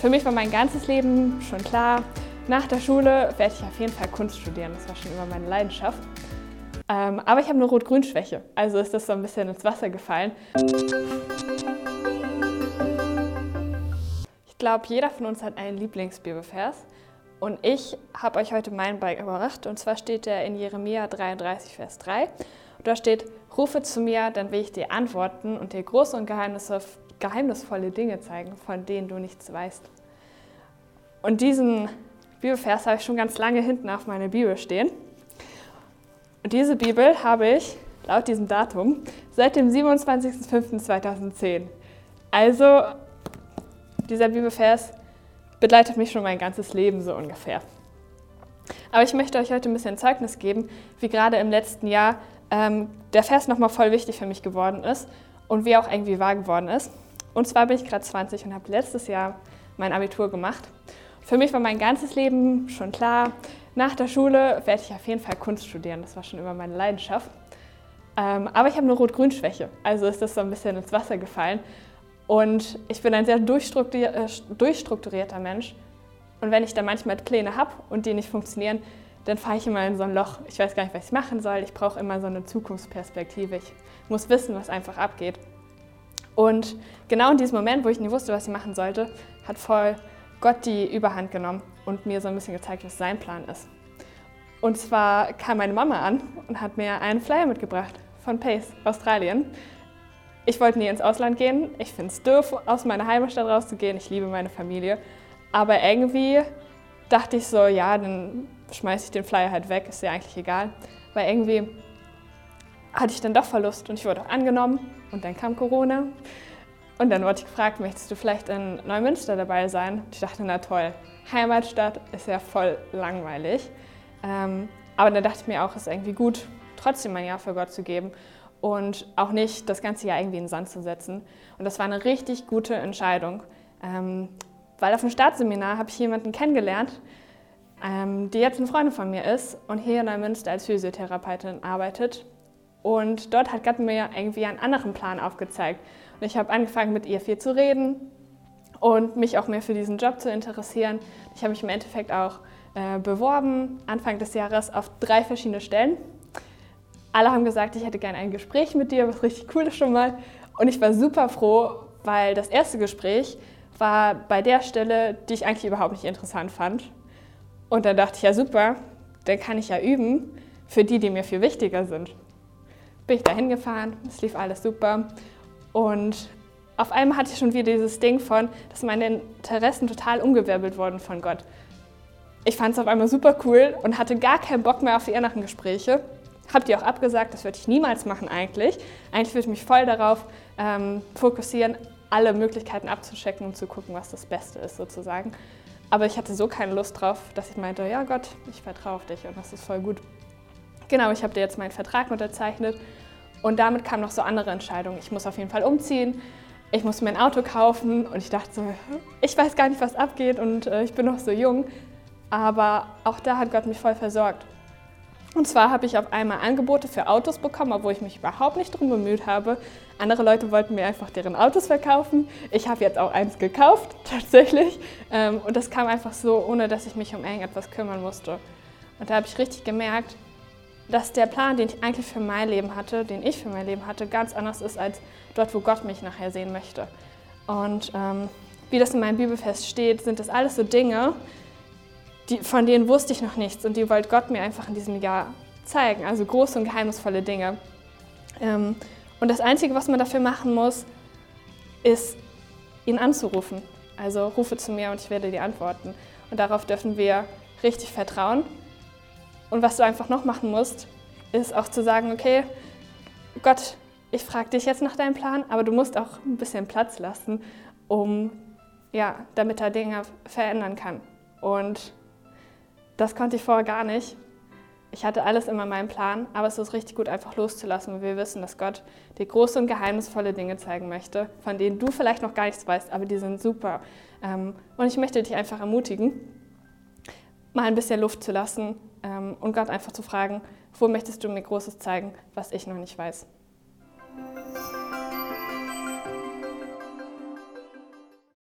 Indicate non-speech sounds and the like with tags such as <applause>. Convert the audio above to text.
Für mich war mein ganzes Leben schon klar, nach der Schule werde ich auf jeden Fall Kunst studieren. Das war schon immer meine Leidenschaft. Ähm, aber ich habe eine Rot-Grün-Schwäche, also ist das so ein bisschen ins Wasser gefallen. Ich glaube, jeder von uns hat einen Lieblingsbibelvers. Und ich habe euch heute meinen beigebracht. Und zwar steht der in Jeremia 33, Vers 3. Und da steht, rufe zu mir, dann will ich dir antworten und dir große und geheimnisvolle Dinge zeigen, von denen du nichts weißt. Und diesen Bibelvers habe ich schon ganz lange hinten auf meiner Bibel stehen. Und diese Bibel habe ich laut diesem Datum seit dem 27.05.2010. Also dieser Bibelvers begleitet mich schon mein ganzes Leben so ungefähr. Aber ich möchte euch heute ein bisschen Zeugnis geben, wie gerade im letzten Jahr ähm, der Vers nochmal voll wichtig für mich geworden ist und wie auch irgendwie wahr geworden ist. Und zwar bin ich gerade 20 und habe letztes Jahr mein Abitur gemacht. Für mich war mein ganzes Leben schon klar, nach der Schule werde ich auf jeden Fall Kunst studieren. Das war schon immer meine Leidenschaft. Ähm, aber ich habe eine Rot-Grün-Schwäche, also ist das so ein bisschen ins Wasser gefallen. Und ich bin ein sehr äh, durchstrukturierter Mensch. Und wenn ich dann manchmal Pläne habe und die nicht funktionieren, dann fahre ich immer in so ein Loch. Ich weiß gar nicht, was ich machen soll. Ich brauche immer so eine Zukunftsperspektive. Ich muss wissen, was einfach abgeht. Und genau in diesem Moment, wo ich nicht wusste, was ich machen sollte, hat voll Gott die Überhand genommen und mir so ein bisschen gezeigt, was sein Plan ist. Und zwar kam meine Mama an und hat mir einen Flyer mitgebracht von Pace, Australien. Ich wollte nie ins Ausland gehen. Ich finde es doof, aus meiner Heimatstadt rauszugehen. Ich liebe meine Familie. Aber irgendwie dachte ich so, ja, dann schmeiße ich den Flyer halt weg, ist ja eigentlich egal. Weil irgendwie hatte ich dann doch Verlust und ich wurde auch angenommen und dann kam Corona. Und dann wurde ich gefragt, möchtest du vielleicht in Neumünster dabei sein? Und ich dachte, na toll, Heimatstadt ist ja voll langweilig. Ähm, aber dann dachte ich mir auch, es ist irgendwie gut, trotzdem mein Jahr für Gott zu geben und auch nicht das ganze Jahr irgendwie in den Sand zu setzen. Und das war eine richtig gute Entscheidung, ähm, weil auf dem Startseminar habe ich jemanden kennengelernt, ähm, die jetzt eine Freundin von mir ist und hier in Neumünster als Physiotherapeutin arbeitet. Und dort hat Gott mir irgendwie einen anderen Plan aufgezeigt. Und ich habe angefangen, mit ihr viel zu reden und mich auch mehr für diesen Job zu interessieren. Ich habe mich im Endeffekt auch äh, beworben, Anfang des Jahres, auf drei verschiedene Stellen alle haben gesagt, ich hätte gerne ein Gespräch mit dir, was richtig cool ist schon mal. Und ich war super froh, weil das erste Gespräch war bei der Stelle, die ich eigentlich überhaupt nicht interessant fand. Und dann dachte ich, ja super, dann kann ich ja üben für die, die mir viel wichtiger sind. Bin ich da hingefahren, es lief alles super. Und auf einmal hatte ich schon wieder dieses Ding von, dass meine Interessen total umgewirbelt wurden von Gott. Ich fand es auf einmal super cool und hatte gar keinen Bock mehr auf die inneren Gespräche habe die auch abgesagt, das würde ich niemals machen eigentlich. Eigentlich würde ich mich voll darauf ähm, fokussieren, alle Möglichkeiten abzuchecken und zu gucken, was das Beste ist sozusagen. Aber ich hatte so keine Lust drauf, dass ich meinte, ja Gott, ich vertraue auf dich und das ist voll gut. Genau, ich habe dir jetzt meinen Vertrag unterzeichnet und damit kamen noch so andere Entscheidungen. Ich muss auf jeden Fall umziehen, ich muss mir ein Auto kaufen und ich dachte so, ich weiß gar nicht, was abgeht und äh, ich bin noch so jung. Aber auch da hat Gott mich voll versorgt. Und zwar habe ich auf einmal Angebote für Autos bekommen, obwohl ich mich überhaupt nicht darum bemüht habe. Andere Leute wollten mir einfach deren Autos verkaufen. Ich habe jetzt auch eins gekauft, <laughs> tatsächlich. Ähm, und das kam einfach so, ohne dass ich mich um irgendetwas kümmern musste. Und da habe ich richtig gemerkt, dass der Plan, den ich eigentlich für mein Leben hatte, den ich für mein Leben hatte, ganz anders ist als dort, wo Gott mich nachher sehen möchte. Und ähm, wie das in meinem Bibelfest steht, sind das alles so Dinge, die, von denen wusste ich noch nichts und die wollte Gott mir einfach in diesem Jahr zeigen. Also große und geheimnisvolle Dinge. Ähm, und das Einzige, was man dafür machen muss, ist, ihn anzurufen. Also rufe zu mir und ich werde dir antworten. Und darauf dürfen wir richtig vertrauen. Und was du einfach noch machen musst, ist auch zu sagen, okay, Gott, ich frage dich jetzt nach deinem Plan, aber du musst auch ein bisschen Platz lassen, um, ja, damit er Dinge verändern kann. Und das konnte ich vorher gar nicht. Ich hatte alles immer in meinem Plan, aber es ist richtig gut, einfach loszulassen, weil wir wissen, dass Gott dir große und geheimnisvolle Dinge zeigen möchte, von denen du vielleicht noch gar nichts weißt, aber die sind super. Ähm, und ich möchte dich einfach ermutigen, mal ein bisschen Luft zu lassen und Gott einfach zu fragen, wo möchtest du mir Großes zeigen, was ich noch nicht weiß.